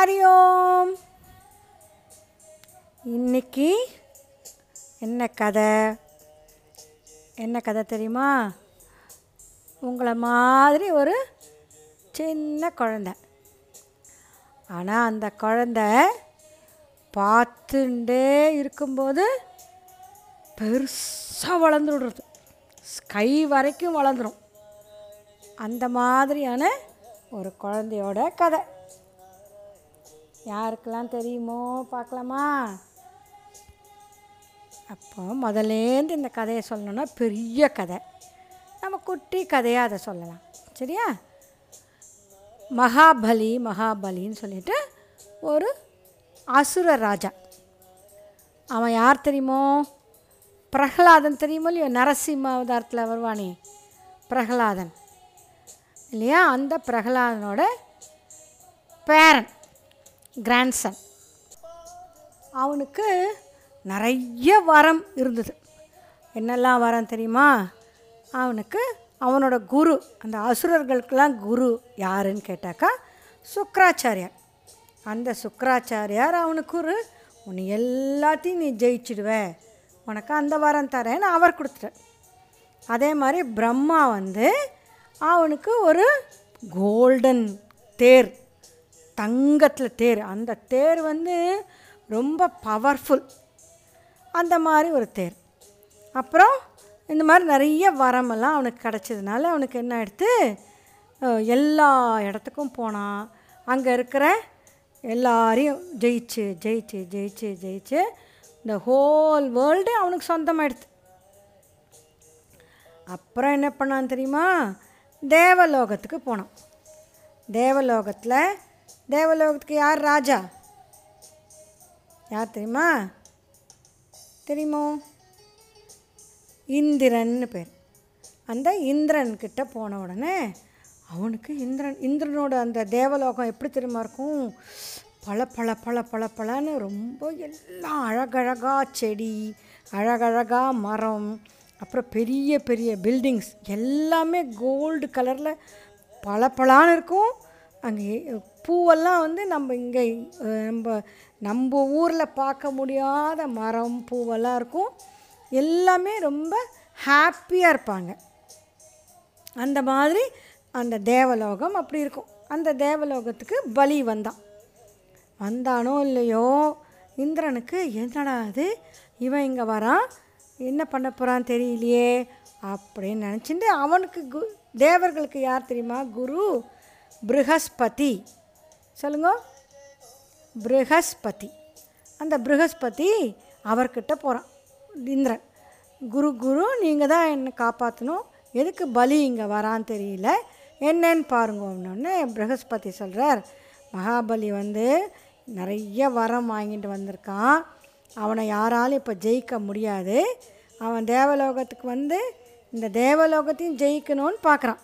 ஹரி ஓம் இன்னைக்கு என்ன கதை? என்ன கதை தெரியுமா? உங்களை மாதிரி ஒரு சின்ன குழந்த. ஆனால் அந்த குழந்த பார்த்துட்டே இருக்கும்போது பெருசாக வளர்ந்து விடுறது. ஸ்கை வரைக்கும் வளர்ந்துடும் அந்த மாதிரியான ஒரு குழந்தையோட கதை. யாருக்கெல்லாம் தெரியுமோ பார்க்கலாமா? அப்போ முதலேருந்து இந்த கதையை சொல்லணுன்னா பெரிய கதை. நம்ம குட்டி கதையாக அதை சொல்லலாம். சரியா? மகாபலி மகாபலின்னு சொல்லிட்டு ஒரு அசுர ராஜா. அவன் யார் தெரியுமோ? பிரகலாதன் தெரியுமோ இல்லையோ? நரசிம்ம அவதாரத்தில் வருவானே பிரகலாதன். இல்லையா? அந்த பிரகலாதனோட பேரன். கிராண்ட்சன் அவனுக்கு நிறைய வரம் இருந்தது. என்னெல்லாம் வரம் தெரியுமா? அவனுக்கு அவனோட குரு அந்த அசுரர்களுக்கெல்லாம் குரு யாருன்னு கேட்டாக்கா சுக்ராச்சாரியார் அந்த சுக்ராச்சாரியார் அவனுக்கு ஒரு உன்னை எல்லாத்தையும் நீ ஜெயிச்சிடுவ. உனக்கு அந்த வரம் தரேன்னு அவர் கொடுத்துட்டார். அதே மாதிரி பிரம்மா வந்து அவனுக்கு ஒரு கோல்டன் தேர் தங்கத்தில் தேர். அந்த தேர் வந்து ரொம்ப பவர்ஃபுல் அந்த மாதிரி ஒரு தேர். அப்புறம் இந்த மாதிரி நிறைய வரமெல்லாம் அவனுக்கு கிடச்சதுனால அவனுக்கு என்ன ஆகிடுத்து எல்லா இடத்துக்கும் போனான் அங்கே இருக்கிற எல்லாரையும் ஜெயிச்சு ஜெயிச்சு ஜெயிச்சு ஜெயிச்சு இந்த ஹோல் வேர்ல்டு அவனுக்கு சொந்தமாயிடுது அப்புறம் என்ன பண்ணான் தெரியுமா? தேவலோகத்துக்கு போனான். தேவலோகத்தில் தேவலோகத்துக்கு யார் ராஜா? யார் தெரியுமா? தெரியுமோ? இந்திரன்னு பேர். அந்த இந்திரன்கிட்ட போன உடனே அவனுக்கு இந்திரன் இந்திரனோட அந்த தேவலோகம் எப்படி தெரியுமா இருக்கும்? பல பல பல பல பலன்னு ரொம்ப எல்லாம் அழகழகாக செடி அழகழகாக மரம் அப்புறம் பெரிய பெரிய பில்டிங்ஸ் எல்லாமே கோல்டு கலரில் பளபளன்னு இருக்கும். அங்கே பூவெல்லாம் வந்து நம்ம இங்கே நம்ம நம்ம ஊரில் பார்க்க முடியாத மரம் பூவெல்லாம் இருக்கும். எல்லாமே ரொம்ப ஹாப்பியாக இருப்பாங்க. அந்த மாதிரி அந்த தேவலோகம் அப்படி இருக்கும். அந்த தேவலோகத்துக்கு பலி வந்தான். வந்தானோ இல்லையோ இந்திரனுக்கு என்னடா அது? இவன் இங்கே வரான். என்ன பண்ண போகிறான் தெரியலையே அப்படின்னு நினச்சிட்டு அவனுக்கு கு தேவர்களுக்கு யார் தெரியுமா? குரு ப்ரஹஸ்பதி சொல்லுங்க. ப்ரஹஸ்பதி அந்த ப்ரஹஸ்பதி அவர்கிட்ட போகிறான் இந்திரன். குரு குரு நீங்கள் தான் என்னை காப்பாற்றணும் எதுக்கு பலி இங்கே வரான்னு தெரியல. என்னன்னு பாருங்க ஒன்று ப்ரஹஸ்பதி சொல்கிறார் மகாபலி வந்து நிறைய வரம் வாங்கிட்டு வந்திருக்கான். அவனை யாராலும் இப்போ ஜெயிக்க முடியாது. அவன் தேவலோகத்துக்கு வந்து இந்த தேவலோகத்தையும் ஜெயிக்கணும்னு பார்க்குறான்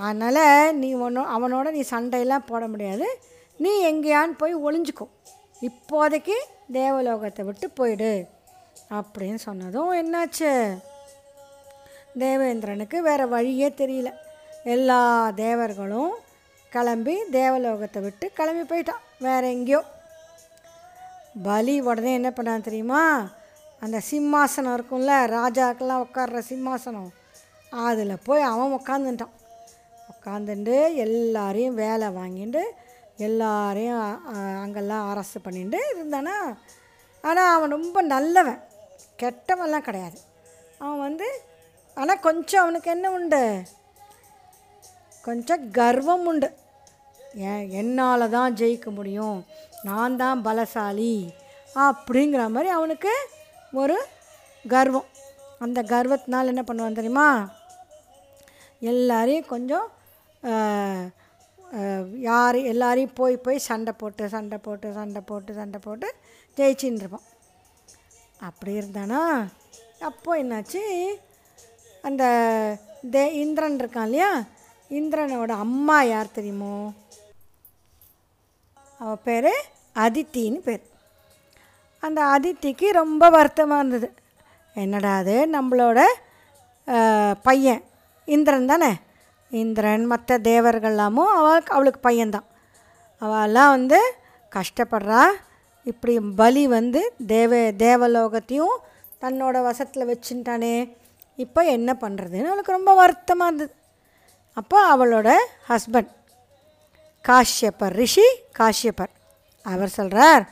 அதனால் நீ ஒன்று அவனோட நீ சண்டையெல்லாம் போட முடியாது. நீ எங்கேயான்னு போய் ஒளிஞ்சுக்கும் இப்போதைக்கு தேவலோகத்தை விட்டு போயிடு. அப்படின்னு சொன்னதும் என்னாச்சு? தேவேந்திரனுக்கு வேறு வழியே தெரியல. எல்லா தேவர்களும் கிளம்பி தேவலோகத்தை விட்டு கிளம்பி போயிட்டான். வேற எங்கேயோ. பலி உடனே என்ன பண்ணான் தெரியுமா? அந்த சிம்மாசனம் இருக்கும்ல ராஜாக்கெல்லாம் உட்கார்ற சிம்மாசனம். அதில் போய் அவன் உட்காந்துட்டான் உட்காந்துட்டு எல்லாரையும் வேலை வாங்கிட்டு எல்லாரையும் அங்கெல்லாம் அரசு பண்ணிட்டு இருந்தானா? ஆனால் அவன் ரொம்ப நல்லவன். கெட்டவன்லாம் கிடையாது. அவன் வந்து ஆனால் கொஞ்சம் அவனுக்கு என்ன உண்டு? கொஞ்சம் கர்வம் உண்டு. ஏன் என்னால் தான் ஜெயிக்க முடியும். நான் தான் பலசாலி அப்படிங்கிற மாதிரி அவனுக்கு ஒரு கர்வம். அந்த கர்வத்தினால் என்ன பண்ணுவான் தெரியுமா? எல்லாரையும் கொஞ்சம் யார் எல்லாரையும் போய் போய் சண்டை போட்டு சண்டை போட்டு சண்டை போட்டு சண்டை போட்டு ஜெயிச்சின்னு இருப்போம். அப்படி இருந்தானா? அப்போ என்னாச்சு? அந்த தே இந்திரன் இருக்கான் இல்லையா? இந்திரனோட அம்மா யார் தெரியுமோ? அவள் பேர் அதித்தின்னு பேர். அந்த அதித்திக்கு ரொம்ப வருத்தமாக இருந்தது. என்னடா அது? நம்மளோட பையன். இந்திரன் தானே? இந்திரன் மற்ற தேவர்கள்லாமும் அவளுக்கு அவளுக்கு பையன்தான். அவெல்லாம் வந்து கஷ்டப்படுறா. இப்படி பலி வந்து தேவ தேவலோகத்தையும் தன்னோட வசத்தில் வச்சுட்டானே. இப்போ என்ன பண்ணுறதுன்னு அவளுக்கு ரொம்ப வருத்தமாக இருந்தது. அப்போ அவளோட ஹஸ்பண்ட் காஷ்யப்பர் ரிஷி காஷ்யப்பர் அவர் சொல்கிறார்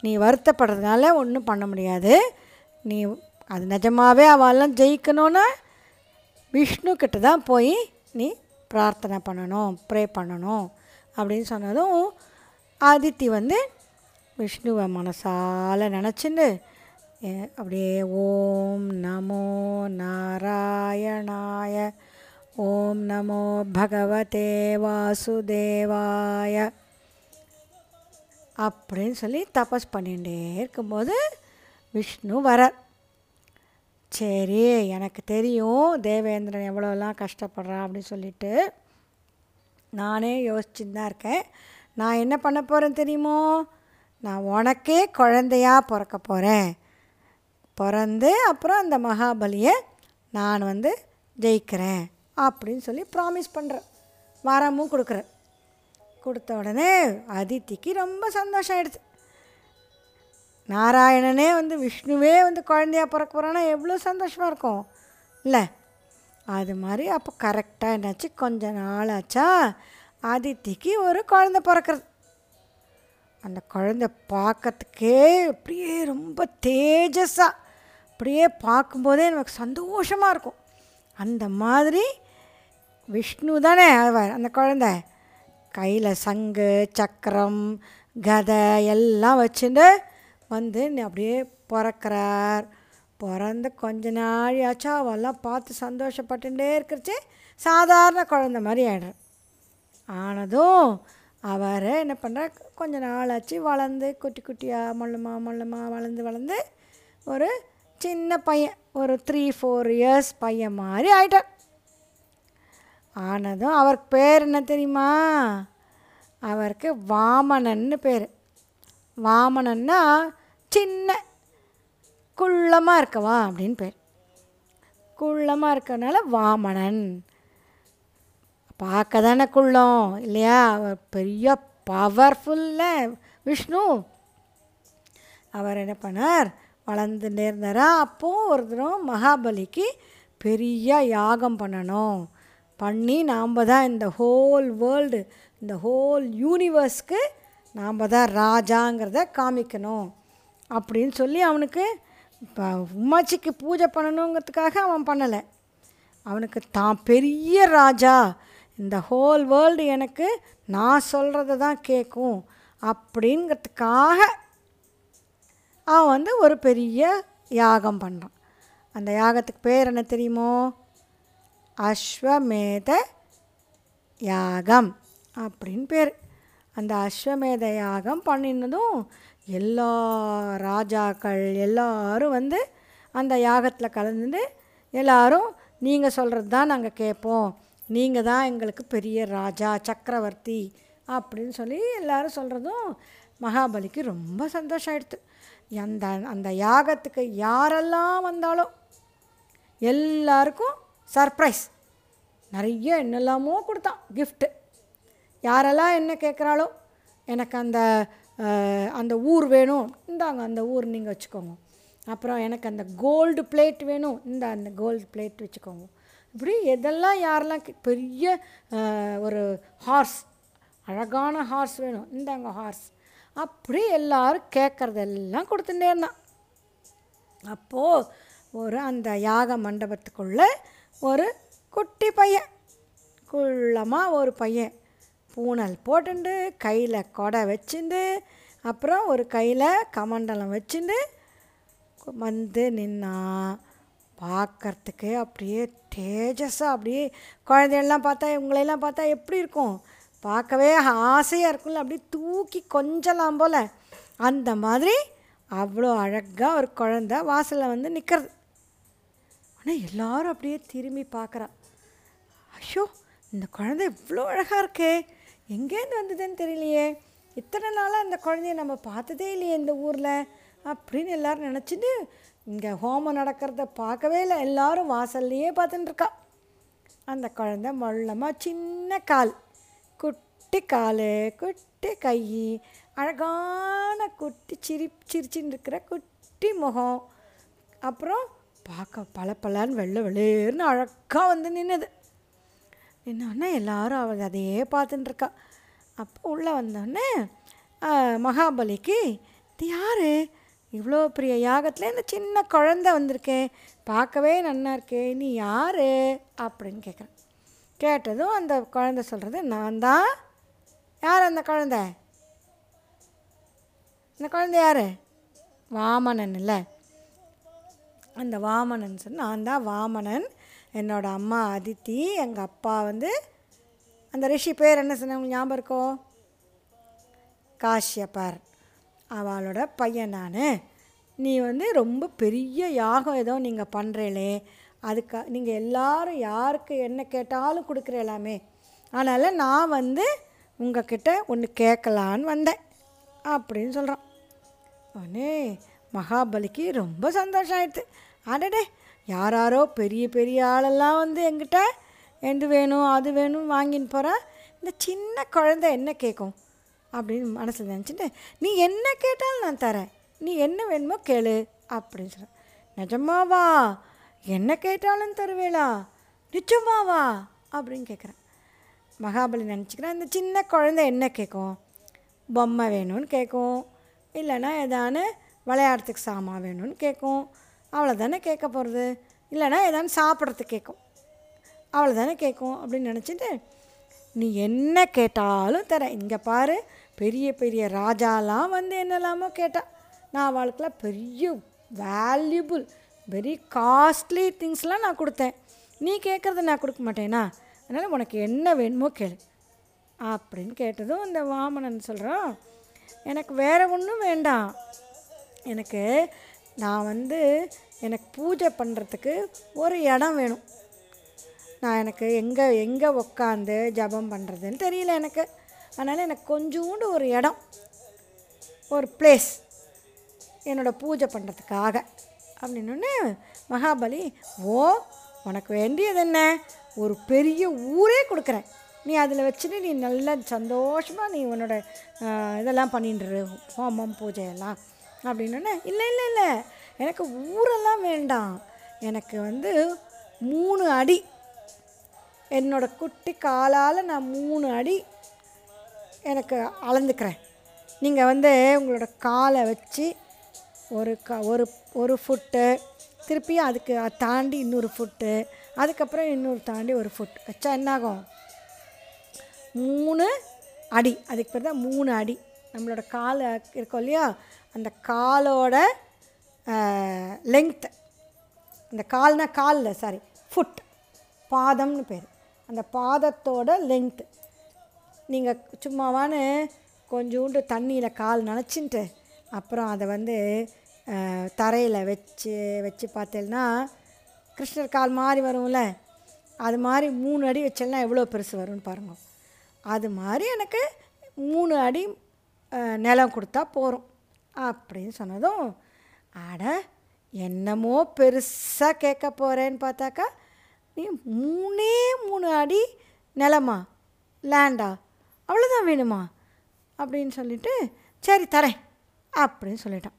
நீ வருத்தப்படுறதுனால ஒன்றும் பண்ண முடியாது. நீ அது நிஜமாவே அவெல்லாம் ஜெயிக்கணும்னா விஷ்ணு கிட்ட தான் போய் நீ பிரார்த்தனை பண்ணணும் ப்ரே பண்ணணும் அப்படின்னு சொன்னதும் ஆதித்தி வந்து விஷ்ணுவை மனசால் நினச்சிண்டு அப்படியே ஓம் நமோ நாராயணாய ஓம் நமோ பகவதே வாசுதேவாய அப்படின்னு சொல்லி தபஸ் பண்ணிகிட்டே இருக்கும்போது விஷ்ணு வரார். சரி எனக்கு தெரியும் தேவேந்திரன் எவ்வளோலாம் கஷ்டப்படுறான் அப்படின்னு சொல்லிட்டு. நானே யோசிச்சுட்டு தான் இருக்கேன். நான் என்ன பண்ண போகிறேன் தெரியுமோ? நான் உனக்கே குழந்தையா பிறக்க போகிறேன் பிறந்து அப்புறம் அந்த மகாபலியை நான் வந்து ஜெயிக்கிறேன் அப்படின்னு சொல்லி ப்ராமிஸ் பண்ணுறேன் வரமும் கொடுக்குறேன். கொடுத்த உடனே அதித்திக்கு ரொம்ப சந்தோஷம் ஆயிடுச்சு. நாராயணனே வந்து விஷ்ணுவே வந்து குழந்தையா பிறக்க போகிறான்னா எவ்வளோ சந்தோஷமாக இருக்கும். இல்லை? அது மாதிரி அப்போ கரெக்டாக என்னாச்சு? கொஞ்ச நாள் ஆச்சா? ஆதித்திக்கு ஒரு குழந்த பிறக்கிறது. அந்த குழந்த பார்க்கறதுக்கே அப்படியே ரொம்ப தேஜஸாக அப்படியே பார்க்கும்போதே நமக்கு சந்தோஷமாக இருக்கும். அந்த மாதிரி விஷ்ணு தானே அவர் அந்த குழந்த. கையில் சங்கு சக்கரம் கதை எல்லாம் வச்சுட்டு வந்து நீ அப்படியே பிறக்கிறார். பிறந்த கொஞ்ச நாழியாச்சும் அவெல்லாம் பார்த்து சந்தோஷப்பட்டுட்டே இருக்கிறச்சு சாதாரண குழந்த மாதிரி ஆயிடுறார் ஆனதும் அவர் என்ன பண்ணுறார் கொஞ்ச நாளாச்சு வளர்ந்து குட்டி குட்டியாக மொள்ளமா மொள்ளமா வளர்ந்து வளர்ந்து ஒரு சின்ன பையன் ஒரு த்ரீ ஃபோர் இயர்ஸ் பையன் மாதிரி ஆயிட்டார். ஆனதும் அவருக்கு பேர் என்ன தெரியுமா? அவருக்கு வாமனன்னு பேர். வாமனன்னா சின்ன குள்ளமாக இருக்கவா அப்படின்னு பேர். குள்ளமாக இருக்கனால வாமணன். பார்க்க தானே குள்ளம் இல்லையா? அவர் பெரிய பவர்ஃபுல்ல விஷ்ணு. அவர் என்ன பண்ணார்? வளர்ந்து நேர்ந்தாரா? அப்போது ஒரு தினம் மகாபலிக்கு பெரிய யாகம் பண்ணணும். பண்ணி நாம் தான் இந்த ஹோல் வேர்ல்டு இந்த ஹோல் யூனிவர்ஸ்க்கு நாம் தான் ராஜாங்கிறத காமிக்கணும். அப்படின்னு சொல்லி அவனுக்கு இப்போ உமாச்சிக்கு பூஜை பண்ணணுங்கிறதுக்காக அவன் பண்ணலை. அவனுக்கு தான் பெரிய ராஜா. இந்த ஹோல் வேர்ல்டு எனக்கு நான் சொல்கிறத தான் கேட்கும் அப்படிங்கிறதுக்காக அவன் வந்து ஒரு பெரிய யாகம் பண்ணுறான் அந்த யாகத்துக்கு பேர் என்ன தெரியுமோ? அஸ்வமேத யாகம் அப்படின்னு பேர். அந்த அஸ்வமேத யாகம் பண்ணினதும் எல்லா ராஜாக்கள் எல்லாரும் வந்து அந்த யாகத்தில் கலந்துட்டு எல்லாரும் நீங்கள் சொல்கிறது தான் நாங்கள் கேட்போம் நீங்கள் தான் எங்களுக்கு பெரிய ராஜா சக்கரவர்த்தி அப்படின்னு சொல்லி எல்லாரும் சொல்கிறதும் மகாபலிக்கு ரொம்ப சந்தோஷம் ஆயிடுத்து அந்த அந்த யாகத்துக்கு யாரெல்லாம் வந்தாலும் எல்லாருக்கும் சர்ப்ரைஸ். நிறைய என்னெல்லாமோ கொடுத்தான் கிஃப்ட்டு யாரெல்லாம் என்ன கேட்குறாளோ எனக்கு அந்த அந்த ஊர் வேணும். இந்தாங்க அந்த ஊர் நீங்கள் வச்சுக்கோங்க. அப்புறம் எனக்கு அந்த கோல்டு பிளேட் வேணும். இந்த அந்த கோல்டு பிளேட் வச்சுக்கோங்க. இப்படி எதெல்லாம் யாரெல்லாம் பெரிய ஒரு ஹார்ஸ் அழகான ஹார்ஸ் வேணும். இந்தாங்க ஹார்ஸ் அப்படி எல்லோரும் கேட்குறதெல்லாம் கொடுத்துட்டே இருந்தான். அப்போது ஒரு அந்த யாக மண்டபத்துக்குள்ளே ஒரு குட்டி பையன். குள்ளமாக ஒரு பையன். பூனல் போட்டுண்டு கையில் கொடை வச்சுண்டு அப்புறம் ஒரு கையில் கமண்டலம் வச்சுண்டு வந்து நின்னா பார்க்கறதுக்கு அப்படியே தேஜஸாக அப்படியே குழந்தையெல்லாம் பார்த்தா இவங்களையெல்லாம் பார்த்தா எப்படி இருக்கும்? பார்க்கவே ஆசையாக இருக்கும்ல அப்படியே தூக்கி கொஞ்சலாம் போல். அந்த மாதிரி அவ்வளோ அழகாக ஒரு குழந்த வாசலில் வந்து நிற்கிறது ஆனால் எல்லோரும் அப்படியே திரும்பி பார்க்குறா. ஐயோ இந்த குழந்தை இவ்வளோ அழகாக இருக்கே. எங்கேருந்து வந்ததுன்னு தெரியலையே. இத்தனை நாளாக அந்த குழந்தைய நம்ம பார்த்ததே இல்லையே இந்த ஊரில் அப்படின்னு எல்லோரும் நினச்சிட்டு இங்கே ஹோமம் நடக்கிறத பார்க்கவே இல்லை. எல்லாரும் வாசல்லையே பார்த்துட்டுருக்கா அந்த குழந்த மொள்ளமாக சின்ன கால். குட்டி குட்டி கால் குட்டி கை அழகான குட்டி சிரி சிரிச்சின்னு இருக்கிற குட்டி முகம். அப்புறம் பார்க்க பல பலன்னு வெள்ளை வெளியேறுன்னு அழகாக வந்து நின்றுது என்னன்னா எல்லாரும் அவள் அதையே பார்த்துட்டு இருக்கா அப்போ உள்ளே வந்தோடனே மகாபலிக்கு இது யார்? இவ்வளோ பெரிய யாகத்தில் இந்த சின்ன குழந்த வந்திருக்கே பார்க்கவே நல்லா இருக்கே நீ யார்? அப்படின்னு கேட்குறேன் கேட்டதும் அந்த குழந்த சொல்கிறது நான் தான். யார் அந்த குழந்த? இந்த குழந்தை யார்? வாமனன் இல்லை. அந்த வாமனன் சொன்ன நான் தான் வாமனன். என்னோடய அம்மா அதித்தி எங்கள் அப்பா வந்து அந்த ரிஷி பேர் என்ன சொன்ன ஞாபகம் இருக்கோ? காஷ்யப்பர். அவளோட பையன் நான். நீ வந்து ரொம்ப பெரிய யாகம் ஏதோ நீங்கள் பண்ணுறீங்களே அதுக்கு நீங்கள் எல்லாரும் யாருக்கு என்ன கேட்டாலும் கொடுக்குற எல்லாமே. அதனால் நான் வந்து உங்ககிட்ட ஒன்று கேட்கலான்னு வந்தேன் அப்படின்னு சொல்கிறான் உடனே மகாபலிக்கு ரொம்ப சந்தோஷம் ஆயிடுது. அடடே யாராரோ பெரிய பெரிய ஆளெல்லாம் வந்து எங்கிட்ட எது வேணும் அது வேணும் வாங்கின்னு போகிறேன் இந்த சின்ன குழந்தை என்ன கேட்கும் அப்படின்னு மனசில் நினச்சிட்டு நீ என்ன கேட்டாலும் நான் தரேன். நீ என்ன வேணுமோ கேளு அப்படின்னு சொல்கிறேன் நிஜமாவா என்ன கேட்டாலும் தருவேளா? நிச்சயமாவா அப்படின்னு கேட்குறேன் மகாபலி நினச்சிக்கிறேன் இந்த சின்ன குழந்தை என்ன கேட்கும் பொம்மை வேணும்னு கேட்கும் இல்லைன்னா ஏதானு விளையாடுறதுக்கு சாமான் வேணும்னு கேட்கும் அவ்வளோதானே கேட்க போகிறது இல்லைனா ஏதாவது சாப்பிட்றதுக்கு கேட்கும். அவ்வளோதானே கேட்கும் அப்படின்னு நினச்சிட்டு நீ என்ன கேட்டாலும் தரேன். இங்கே பாரு பெரிய பெரிய ராஜாலாம் வந்து என்னெல்லாமோ கேட்டா. நான் அவளுக்குலாம் பெரிய வேல்யூபிள் வெரி காஸ்ட்லி திங்ஸ்லாம் நான் கொடுத்தேன். நீ கேட்குறத நான் கொடுக்க மாட்டேனா? அதனால் உனக்கு என்ன வேணுமோ கேளு. அப்படின்னு கேட்டதும் இந்த வாமனன் சொல்கிறான் எனக்கு வேறு ஒன்றும் வேண்டாம். எனக்கு நான் வந்து எனக்கு பூஜை பண்ணுறதுக்கு ஒரு இடம் வேணும். நான் எனக்கு எங்கே எங்கே உக்காந்து ஜபம் பண்ணுறதுன்னு தெரியல எனக்கு. அதனால் எனக்கு கொஞ்சோண்டு ஒரு இடம் ஒரு பிளேஸ் என்னோடய பூஜை பண்ணுறதுக்காக அப்படின்னோடனே மகாபலி ஓ உனக்கு வேண்டியது என்ன? ஒரு பெரிய ஊரே கொடுக்குறேன். நீ அதில் வச்சுட்டு நீ நல்லா சந்தோஷமாக நீ உன்னோட இதெல்லாம் பண்ணிட்டுரு ஹோமம் பூஜையெல்லாம் அப்படின்னோடனே இல்லை இல்லை இல்லை எனக்கு ஊரெல்லாம் வேண்டாம். எனக்கு வந்து மூணு அடி. என்னோட குட்டி காலால் நான் மூணு அடி எனக்கு அளந்துக்கிறேன். நீங்கள் வந்து உங்களோட காலை வச்சு ஒரு க ஒரு ஒரு ஃபுட்டு திருப்பியும் அதுக்கு தாண்டி இன்னொரு ஃபுட்டு அதுக்கப்புறம் இன்னொரு தாண்டி ஒரு ஃபுட் வச்சா என்னாகும்? மூணு அடி. அதுக்கு பேர் தான் மூணு அடி. நம்மளோட காலை இருக்கோம் இல்லையா? அந்த காலோட லெங்க்த்து அந்த கால்னா காலில் சாரி ஃபுட் பாதம்னு பேர். அந்த பாதத்தோட லெங்க்த்து நீங்கள் சும்மாவான்னு கொஞ்சோண்டு தண்ணியில் கால் நினச்சின்ட்டு அப்புறம் அதை வந்து தரையில் வச்சு வச்சு பார்த்தேன்னா கிருஷ்ணர் கால் மாதிரி வரும்ல? அது மாதிரி மூணு அடி வச்சேன்னா எவ்வளோ பெருசு வரும்னு பாருங்க. அது மாதிரி எனக்கு மூணு அடி நிலம் கொடுத்தா போகிறோம் அப்படின்னு சொன்னதும் அட என்னமோ பெருசாக கேட்க போகிறேன்னு பார்த்தாக்கா நீ மூணே மூணு அடி நிலமா? லேண்டா அவ்வளோதான் வேணுமா? அப்படின்னு சொல்லிட்டு சரி தரேன் அப்படின்னு சொல்லிட்டான்.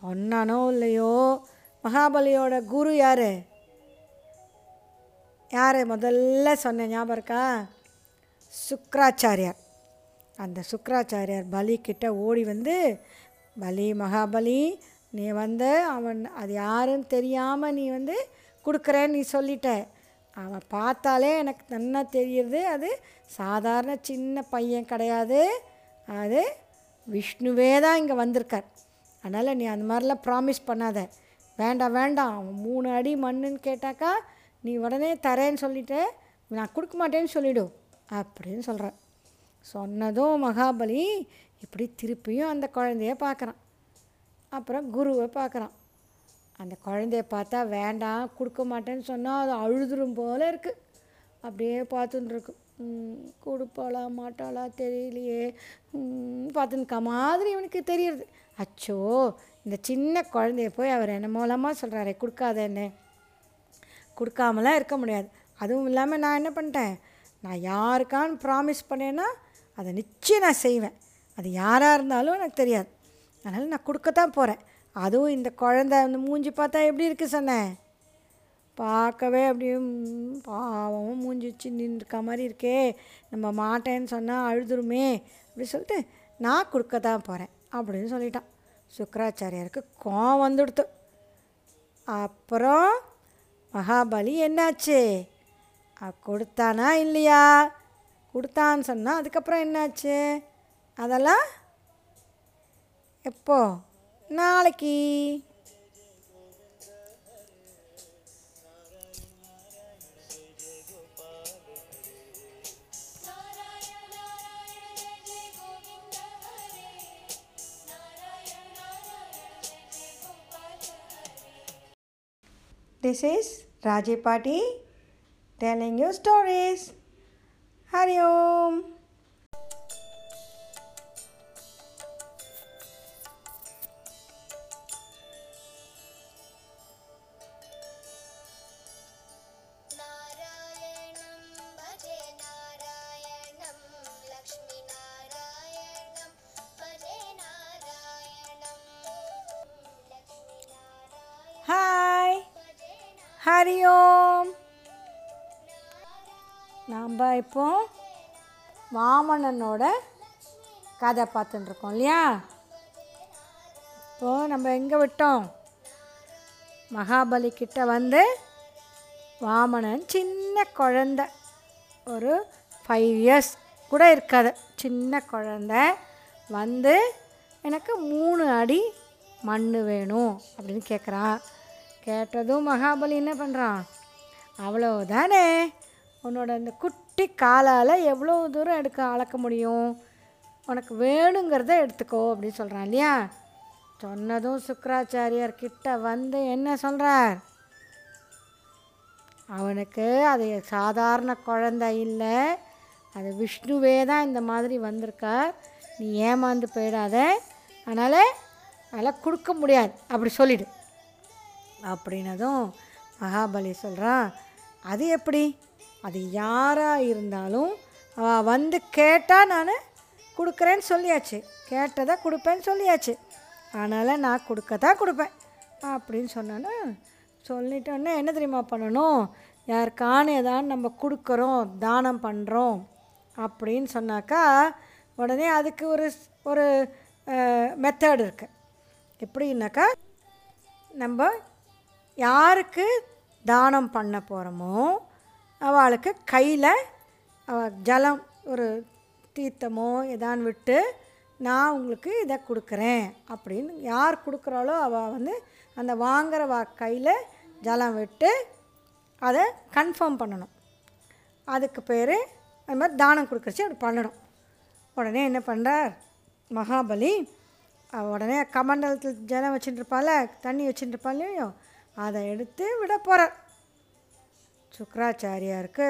சொன்னானோ இல்லையோ மகாபலியோட குரு யார்? யார் முதல்ல சொன்ன ஞாபகம் இருக்கா? சுக்ராச்சாரியார் அந்த சுக்ராச்சாரியார் பலி கிட்ட ஓடி வந்து பலி மகாபலி நீ வந்து அவன் அது யாருன்னு தெரியாமல் நீ வந்து கொடுக்குறேன்னு நீ சொல்லிட்ட. அவன் பார்த்தாலே எனக்கு என்ன தெரியுது அது சாதாரண சின்ன பையன் கிடையாது. அது விஷ்ணுவே தான் இங்கே வந்திருக்கார். அதனால் நீ அந்த மாதிரிலாம் ப்ராமிஸ் பண்ணாத. வேண்டாம் வேண்டாம் அவன் மூணு அடி மண்ணுன்னு கேட்டாக்கா நீ உடனே தரேன்னு சொல்லிட்டு நான் கொடுக்க மாட்டேன்னு சொல்லிவிடும் அப்படின்னு சொல்கிறேன் சொன்னதும் மகாபலி இப்படி திருப்பியும் அந்த குழந்தைய பார்க்குறான். அப்புறம் குருவை பார்க்குறான். அந்த குழந்தைய பார்த்தா வேண்டாம் கொடுக்க மாட்டேன்னு சொன்னால் அது அழுதுரும் போல இருக்குது அப்படியே பார்த்துட்டுருக்கு கொடுப்பாளா மாட்டாளா தெரியலையே. பார்த்துருக்க மாதிரி இவனுக்கு தெரியுது அச்சோ இந்த சின்ன குழந்தைய போய் அவர் என்ன மூலமாக சொல்கிறாரே கொடுக்காதேன்னு. கொடுக்காமலாம் இருக்க முடியாது. அதுவும் இல்லாமல் நான் என்ன பண்ணிட்டேன்? நான் யாருக்கான்னு ப்ராமிஸ் பண்ணேன்னா அதை நிச்சயம் நான் செய்வேன். அது யாராக இருந்தாலும் எனக்கு தெரியாது. அதனால் நான் கொடுக்க தான் போகிறேன் அதுவும் இந்த குழந்த அந்த மூஞ்சி பார்த்தா எப்படி இருக்குது சொன்னேன் பார்க்கவே அப்படியே பாவமும் பாவம் மூஞ்சி வச்சு நின்றுருக்க மாதிரி இருக்கே. நம்ம மாட்டேன்னு சொன்னால் அழுதுருமே. அப்படி சொல்லிட்டு நான் கொடுக்க தான் போகிறேன் அப்படின்னு சொல்லிட்டான். சுக்கராச்சாரியாருக்கு கோவம் வந்துடுத்து. அப்புறம் மகாபலி என்னாச்சு? கொடுத்தானா இல்லையா? கொடுத்தான்னு சொன்னால் அதுக்கப்புறம் என்னாச்சு? அதெல்லாம் எப்போ நாளைக்கு This is Raji Pati telling you stories. Hari Om. இப்போ வாமனனோட கதை பார்த்துட்டுருக்கோம் இல்லையா? இப்போது நம்ம எங்கே விட்டோம்? மகாபலி கிட்ட வந்து வாமனன் சின்ன குழந்த ஒரு ஃபைவ் இயர்ஸ் கூட இருக்காது. சின்ன குழந்த வந்து எனக்கு மூணு அடி மண் வேணும் அப்படின்னு கேட்குறான் கேட்டதும் மகாபலி என்ன பண்ணுறான் அவ்வளோதானே உன்னோட அந்த குட்டி காலால் எவ்வளோ தூரம் எடுக்க அளக்க முடியும்? உனக்கு வேணுங்கிறத எடுத்துக்கோ அப்படின்னு சொல்கிறான் இல்லையா? சொன்னதும் சுக்கராச்சாரியார் கிட்ட வந்து என்ன சொல்கிறார் அவனுக்கு அது சாதாரண குழந்தை இல்லை. அது விஷ்ணுவே தான் இந்த மாதிரி வந்திருக்கார். நீ ஏமாந்து போயிடாத. அதனால் அதெல்லாம் கொடுக்க முடியாது. அப்படி சொல்லிடு. அப்படின்னதும் மகாபலி சொல்கிறான் அது எப்படி? அது யாராக இருந்தாலும் அவள் வந்து கேட்டால் நான் கொடுக்குறேன்னு சொல்லியாச்சு. கேட்டதை கொடுப்பேன்னு சொல்லியாச்சு. அதனால் நான் கொடுக்க தான் கொடுப்பேன். அப்படின்னு சொன்னோன்னா சொல்லிட்டோன்னே என்ன தெரியுமா பண்ணணும்? யாருக்கான ஏதாவது நம்ம கொடுக்குறோம் தானம் பண்ணுறோம் அப்படின்னு சொன்னாக்கா உடனே அதுக்கு ஒரு ஒரு மெத்தட் இருக்குது எப்படின்னாக்கா நம்ம யாருக்கு தானம் பண்ண போகிறோமோ அவளுக்கு கையில் ஜலம் ஒரு தீர்த்தமோ எதான் விட்டு நான் உங்களுக்கு இதை கொடுக்குறேன். அப்படின்னு யார் கொடுக்குறாளோ அவள் வந்து அந்த வாங்குற கையில் ஜலம் விட்டு அதை கன்ஃபார்ம் பண்ணணும். அதுக்கு பேர் அது மாதிரி தானம் கொடுக்குறச்சு அப்படி பண்ணணும். உடனே என்ன பண்ணுறார் மகாபலி உடனே கமண்டலத்தில் ஜலம் வச்சுட்டு இருப்பாள் தண்ணி வச்சுட்டு இருப்பாள் அதை எடுத்து விட போகிறார் சுக்கராச்சாரியாருக்கு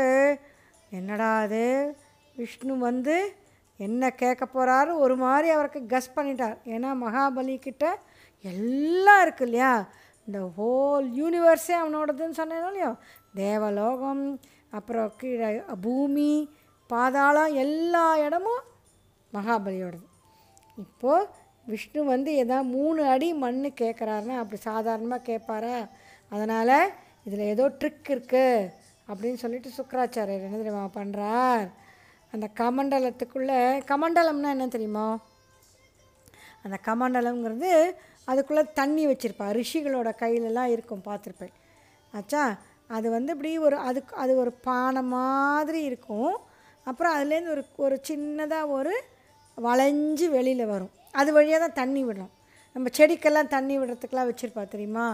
என்னடா அது விஷ்ணு வந்து என்ன கேட்க போகிறாரு ஒரு மாதிரி அவருக்கு கஸ் பண்ணிட்டார். ஏன்னா மகாபலி கிட்ட எல்லாம் இருக்கு இல்லையா? இந்த ஹோல் யூனிவர்ஸே அவனோடதுன்னு சொன்னேனோ இல்லையோ? தேவலோகம் அப்புறம் கீழே பூமி பாதாளம் எல்லா இடமும் மகாபலியோடது. இப்போது விஷ்ணு வந்து எதாவது மூணு அடி மண் கேட்குறாருன்னா அப்படி சாதாரணமாக கேட்பாரா அதனால் இதில் ஏதோ ட்ரிக் இருக்குது அப்படின்னு சொல்லிட்டு சுக்கராச்சாரியர் என்ன தெரியுமா பண்ணுறார் அந்த கமண்டலத்துக்குள்ளே கமண்டலம்னா என்ன தெரியுமா? அந்த கமண்டலம்ங்கிறது அதுக்குள்ளே தண்ணி வச்சுருப்பா ரிஷிகளோட கையிலலாம் இருக்கும் பார்த்துருப்பேன். ஆச்சா அது வந்து இப்படி ஒரு அதுக்கு அது ஒரு பானை மாதிரி இருக்கும். அப்புறம் அதுலேருந்து ஒரு ஒரு சின்னதாக ஒரு வளைஞ்சு வெளியில் வரும். அது வழியாக தான் தண்ணி விடும். நம்ம செடிக்கெல்லாம் தண்ணி விடுறதுக்கெலாம் வச்சுருப்பா தெரியுமா?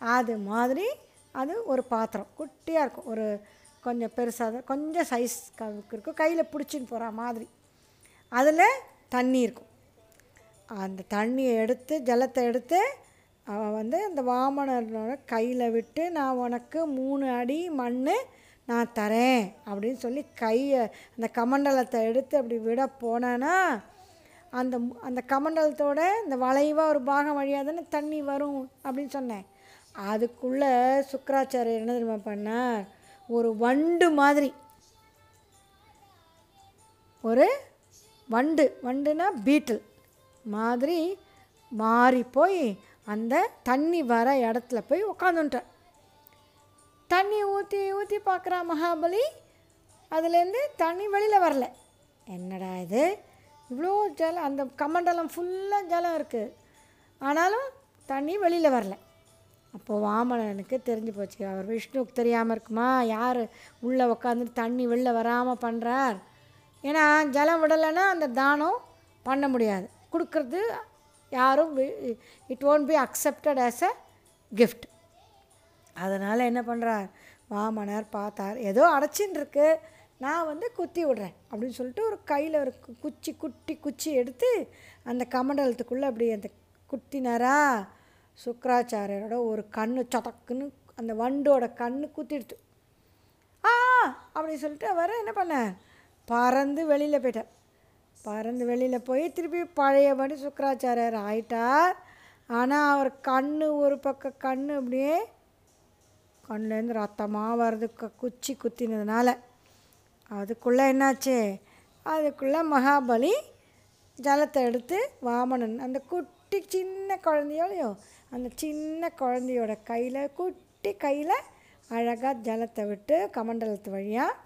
அது மாதிரி அது ஒரு பாத்திரம். குட்டியாக இருக்கும். ஒரு கொஞ்சம் பெருசாக தான். கொஞ்சம் சைஸ் இருக்கும். கையில் பிடிச்சின்னு போகிற மாதிரி. அதில் தண்ணி இருக்கும். அந்த தண்ணியை எடுத்து ஜலத்தை எடுத்து அவன் வந்து அந்த வாமனனோட கையில் விட்டு நான் உனக்கு மூணு அடி மண் நான் தரேன் அப்படின்னு சொல்லி கையை அந்த கமண்டலத்தை எடுத்து அப்படி விட போனானா அந்த அந்த கமண்டலத்தோட இந்த வளைவாக ஒரு பாகம் வழியாக தானே தண்ணி வரும் அப்படின்னு சொன்னேன். அதுக்குள்ளே சுக்கராச்சாரியர் என்ன தெரியுமா பண்ணார்? ஒரு வண்டு மாதிரி. ஒரு வண்டு. வண்டுனா பீட்டில் மாதிரி மாறி போய் அந்த தண்ணி வர இடத்துல போய் உக்காந்துட்டார். தண்ணி ஊற்றி ஊற்றி பார்க்குறா மகாபலி. அதுலேருந்து தண்ணி வெளியில் வரல. என்னடா இது? இவ்வளோ ஜலம் அந்த கமண்டலம் ஃபுல்லாக ஜலம் இருக்குது ஆனாலும் தண்ணி வெளியில் வரல. அப்போது வாமனனுக்கு தெரிஞ்சு போச்சு. அவர் விஷ்ணுவுக்கு தெரியாமல் இருக்குமா? யார்? உள்ளே உட்காந்துட்டு தண்ணி வெளில வராமல் பண்ணுறார் ஏன்னா ஜலம் விடலைன்னா அந்த தானம் பண்ண முடியாது. கொடுக்கறது யாரும் it won't be accepted as a gift அதனால் என்ன பண்ணுறார் வாமனர் பார்த்தார் ஏதோ அடைச்சின்னு இருக்கு. நான் வந்து குத்தி விடுறேன். அப்படின்னு சொல்லிட்டு ஒரு கையில் ஒரு குச்சி குட்டி குச்சி எடுத்து அந்த கமண்டலத்துக்குள்ளே அப்படி அந்த குத்தினாரா? சுக்கராச்சாரியரோட ஒரு கண்ணு சதக்குன்னு அந்த வண்டோட கண்ணு குத்திடுச்சு ஆ அப்படி சொல்லிட்டு அவர் என்ன பண்ணார் பறந்து வெளியில் போயிட்டார். பறந்து வெளியில் போய் திருப்பி பழையபடி சுக்கராச்சாரியர் ஆயிட்டார். ஆனால் அவர் கண் ஒரு பக்கம் கண் அப்படியே கண்ணுலேருந்து ரத்தமாக வருது குச்சி குத்தினதுனால. அதுக்குள்ளே என்னாச்சு? அதுக்குள்ளே மகாபலி ஜலத்தை எடுத்து வாமனன் அந்த குட்டி சின்ன குழந்தையோடையும் அந்த சின்ன குழந்தையோட கையில் குட்டி கையில் அழகாக ஜலத்தை விட்டு கமண்டலத்து வழியாக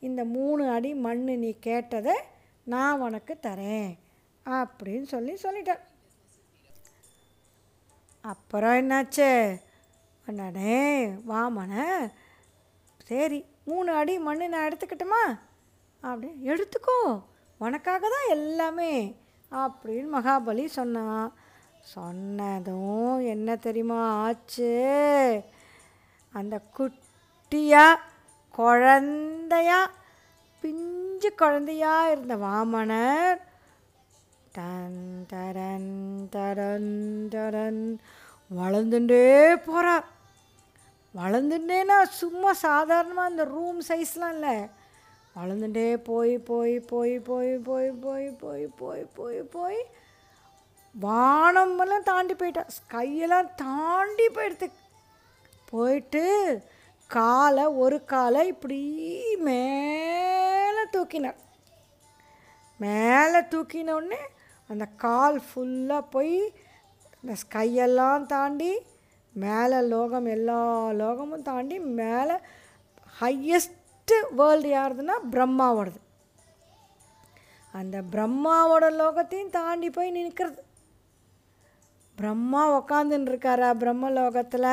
இந்த மூணு அடி மண் நீ கேட்டதை நான் உனக்கு தரேன் அப்படின்னு சொல்லி சொல்லிட்டார். அப்புறம் என்னாச்சு? அண்ணனே வாமன சரி மூணு அடி மண் நான் எடுத்துக்கட்டுமா? அப்படி எடுத்துக்கோ. உனக்காக தான் எல்லாமே. அப்படின்னு மகாபலி சொன்னான் சொன்னதும் என்ன தெரியுமா ஆச்சு அந்த குட்டியாக குழந்தையா பிஞ்சு குழந்தையா இருந்த வாமனர் டன் தரன் தரன் தரன் வளர்ந்துட்டே போகிறார் வளர்ந்துட்டேன்னா சும்மா சாதாரணமாக அந்த ரூம் சைஸ்லாம் இல்லை வளர்ந்துட்டே போய் போய் போய் போய் போய் போய் போய் போய் போய் போய் வானமெல்லாம் தாண்டி போயிட்டா. ஸ்கையெல்லாம் தாண்டி போயிடுது. போயிட்டு காலை ஒரு காலை இப்படி மேலே தூக்கினார். மேலே தூக்கினோடனே அந்த கால் ஃபுல்லாக போய் இந்த ஸ்கையெல்லாம் தாண்டி மேலே லோகம் எல்லா லோகமும் தாண்டி மேலே ஹையஸ்ட்டு வேர்ல்டு யாருதுன்னா பிரம்மாவோடது. அந்த பிரம்மாவோட லோகத்தையும் தாண்டி போய் நிற்கிறது. பிரம்மா உக்காந்துன்னு இருக்காரா பிரம்ம லோகத்தில்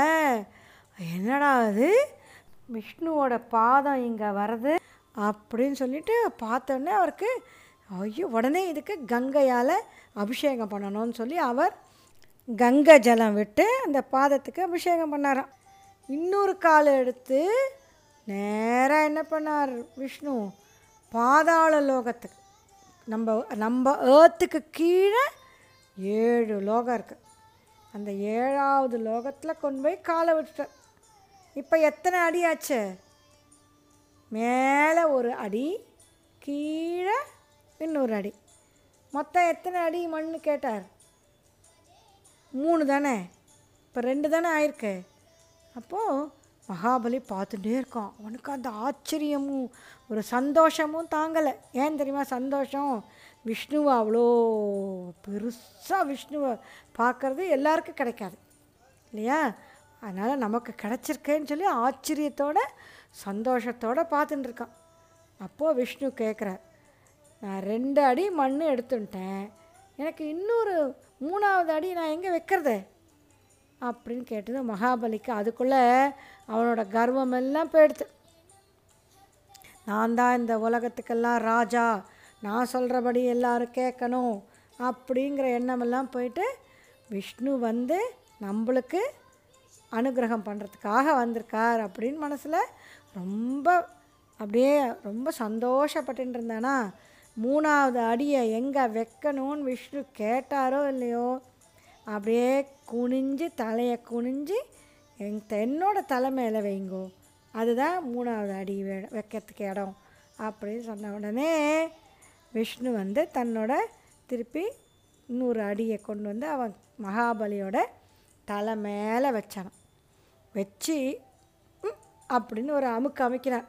என்னடா அது? விஷ்ணுவோட பாதம் இங்கே வருது அப்படின்னு சொல்லிட்டு பார்த்தோன்னே அவருக்கு ஐயோ உடனே இதுக்கு கங்கையால் அபிஷேகம் பண்ணணும்னு சொல்லி அவர் கங்கை ஜலம் விட்டு அந்த பாதத்துக்கு அபிஷேகம் பண்ணாராம் இன்னொரு கால் எடுத்து நேராக என்ன பண்ணார் விஷ்ணு? பாதாள லோகத்துக்கு. நம்ம நம்ம ஏர்த்துக்கு கீழே ஏழு லோகம் இருக்குது அந்த ஏழாவது லோகத்தில் கொண்டு போய் காலை விட்டுட்டார் இப்போ எத்தனை அடி ஆச்சு? மேலே ஒரு அடி கீழே இன்னொரு அடி. மொத்தம் எத்தனை அடி மண்ணு கேட்டார். மூணு தானே? இப்போ ரெண்டு தானே ஆயிருக்கு. அப்போது மகாபலி பார்த்துட்டே இருக்கான். அவனுக்கு அந்த ஆச்சரியமும் ஒரு சந்தோஷமும் தாங்கலை. ஏன் தெரியுமா சந்தோஷம்? விஷ்ணுவை அவ்வளோ பெருசாக விஷ்ணுவை பார்க்கறது எல்லாருக்கும் கிடைக்காது. இல்லையா? அதனால் நமக்கு கிடச்சிருக்கேன்னு சொல்லி ஆச்சரியத்தோட சந்தோஷத்தோடு பார்த்துட்டுருக்கான் அப்போது விஷ்ணு கேட்குறார் நான் ரெண்டு அடி மண் எடுத்துட்டேன். எனக்கு இன்னொரு மூணாவது அடி நான் எங்கே வைக்கிறது? அப்படின்னு கேட்டது மகாபலிக்கு. அதுக்குள்ளே அவனோட கர்வமெல்லாம் போயிடுது. நான் தான் இந்த உலகத்துக்கெல்லாம் ராஜா. நான் சொல்கிறபடி எல்லாரும் கேட்கணும் அப்படிங்கிற எண்ணமெல்லாம் போயிட்டு விஷ்ணு வந்து நம்மளுக்கு அனுகிரகம் பண்ணுறதுக்காக வந்திருக்கார் அப்படின்னு மனசில் ரொம்ப அப்படியே ரொம்ப சந்தோஷப்பட்டு இருந்தானா? மூணாவது அடியை எங்கே வைக்கணும்னு விஷ்ணு கேட்டாரோ இல்லையோ? அப்படியே குனிஞ்சு தலையை குனிஞ்சு எங் என்னோடய தலை மேலே வைங்கோ. அதுதான் மூணாவது அடி வைக்கிறதுக்கு இடம் அப்படின்னு சொன்ன உடனே விஷ்ணு வந்து தன்னோட திருப்பி இன்னொரு அடியை கொண்டு வந்து அவன் மகாபலியோட தலை மேலே வச்சான் வச்சு அப்படின்னு ஒரு அமுக்கு அமைக்கிறான்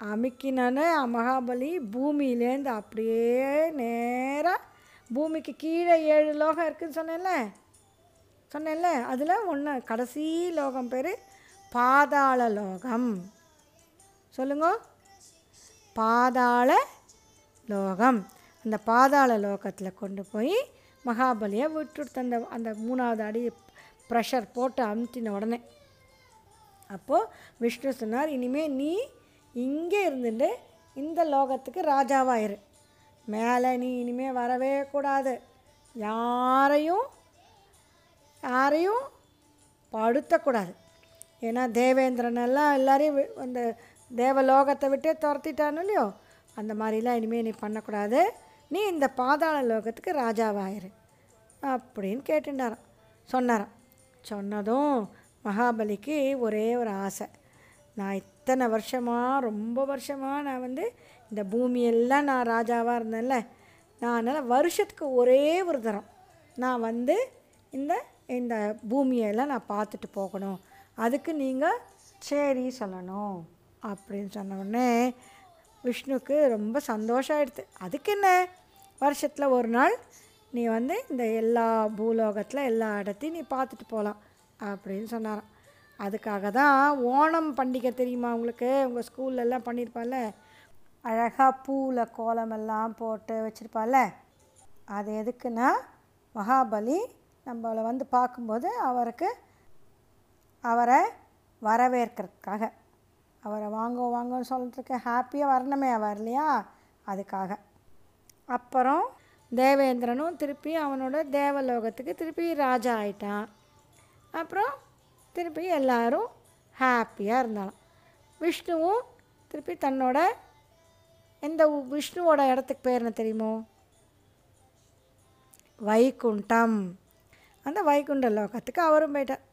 அமுக்கினானே மகாபலி பூமியிலேருந்து அப்படியே நேராக பூமிக்கு கீழே ஏழு லோகம் இருக்குதுன்னு சொன்னேன்ல? சொன்னேன்ல? அதில் ஒன்று கடைசி லோகம் பேர் பாதாள லோகம். சொல்லுங்க. பாதாள லோகம். அந்த பாதாள லோகத்தில் கொண்டு போய் மகாபலியை விட்டுடுத்து அந்த அந்த மூணாவது அடி ப்ரெஷர் போட்டு அமுத்தின உடனே. அப்போது விஷ்ணு சொன்னார் இனிமேல் நீ இங்கே இருந்துட்டு இந்த லோகத்துக்கு ராஜாவாயிரு மேலே நீ இனிமேல் வரவே கூடாது. யாரையும் யாரையும் படுத்தக்கூடாது. ஏன்னா தேவேந்திரன் எல்லாம் எல்லாரையும் வி- அந்த தேவலோகத்தை விட்டே துரத்திட்டானு இல்லையோ? அந்த மாதிரிலாம் இனிமேல் நீ பண்ணக்கூடாது. நீ இந்த பாதாள லோகத்துக்கு ராஜாவாயிரு. அப்படின்னு கேட்டுட்டாராம் சொன்னாராம். சொன்னதும் மகாபலிக்கு ஒரே ஒரு ஆசை. நான் இத்தனை வருஷமாக ரொம்ப வருஷமாக நான் வந்து இந்த பூமியெல்லாம் நான் ராஜாவாக இருந்தேன்ல. நான் அதனால் வருஷத்துக்கு ஒரே ஒரு தரம். நான் வந்து இந்த இந்த பூமியெல்லாம் நான் பார்த்துட்டு போகணும். அதுக்கு நீங்கள் சரி சொல்லணும். அப்படின்னு சொன்ன உடனே விஷ்ணுக்கு ரொம்ப சந்தோஷம் ஆயிடுது அதுக்கு என்ன வருஷத்தில் ஒரு நாள் நீ வந்து இந்த எல்லா பூலோகத்தில் எல்லா இடத்தையும் நீ பார்த்துட்டு போகலாம் அப்படின்னு சொன்னாராம். அதுக்காக தான் ஓணம் பண்டிகை தெரியுமா உங்களுக்கு? உங்கள் ஸ்கூல்லலாம் பண்ணியிருப்பால அழகாக பூவில் கோலமெல்லாம் போட்டு வச்சுருப்பால அது எதுக்குன்னா மகாபலி நம்மளை வந்து பார்க்கும்போது அவருக்கு அவரை வரவேற்கிறதுக்காக. அவரை வாங்க வாங்கன்னு சொல்கிறதுக்கு ஹாப்பியாக வரணுமே அவர் இல்லையா? அதுக்காக. அப்புறம் தேவேந்திரனும் திருப்பி அவனோட தேவலோகத்துக்கு திருப்பி ராஜா ஆயிட்டான். அப்புறம் திருப்பி எல்லாரும் ஹாப்பியாக இருந்தாலும். விஷ்ணுவும் திருப்பி தன்னோட எந்த விஷ்ணுவோட இடத்துக்கு பேர் என்ன தெரியுமோ? வைகுண்டம். அந்த வைகுண்ட லோகத்துக்கு அவரும் போயிட்டார்.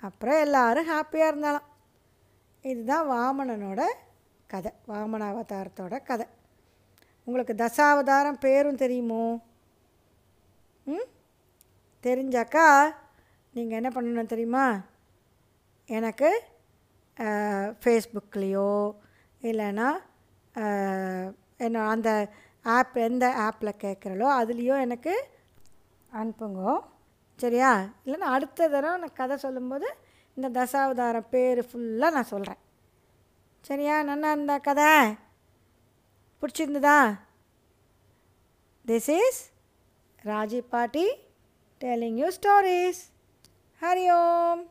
அப்புறம் எல்லோரும் ஹாப்பியாக இருந்தாலும். இதுதான் வாமனனோட கதை வாமனாவதாரத்தோட கதை. உங்களுக்கு தசாவதாரம் பேரும் தெரியுமோ? ம்? தெரிஞ்சாக்கா நீங்கள் என்ன பண்ணணும் தெரியுமா? எனக்கு ஃபேஸ்புக்லேயோ இல்லைன்னா என்ன அந்த ஆப் எந்த ஆப்பில் கேட்குறளோ அதுலேயோ எனக்கு அனுப்புங்க. சரியா? இல்லைன்னா அடுத்த தடவை நான் கதை சொல்லும்போது இந்த தசாவதாரம் பேர் ஃபுல்லாக நான் சொல்கிறேன் சரியா? நல்லா இருந்தா கதை? பிடிச்சிருந்ததா? திஸ் இஸ் ராஜி பாட்டி telling you stories Hari Om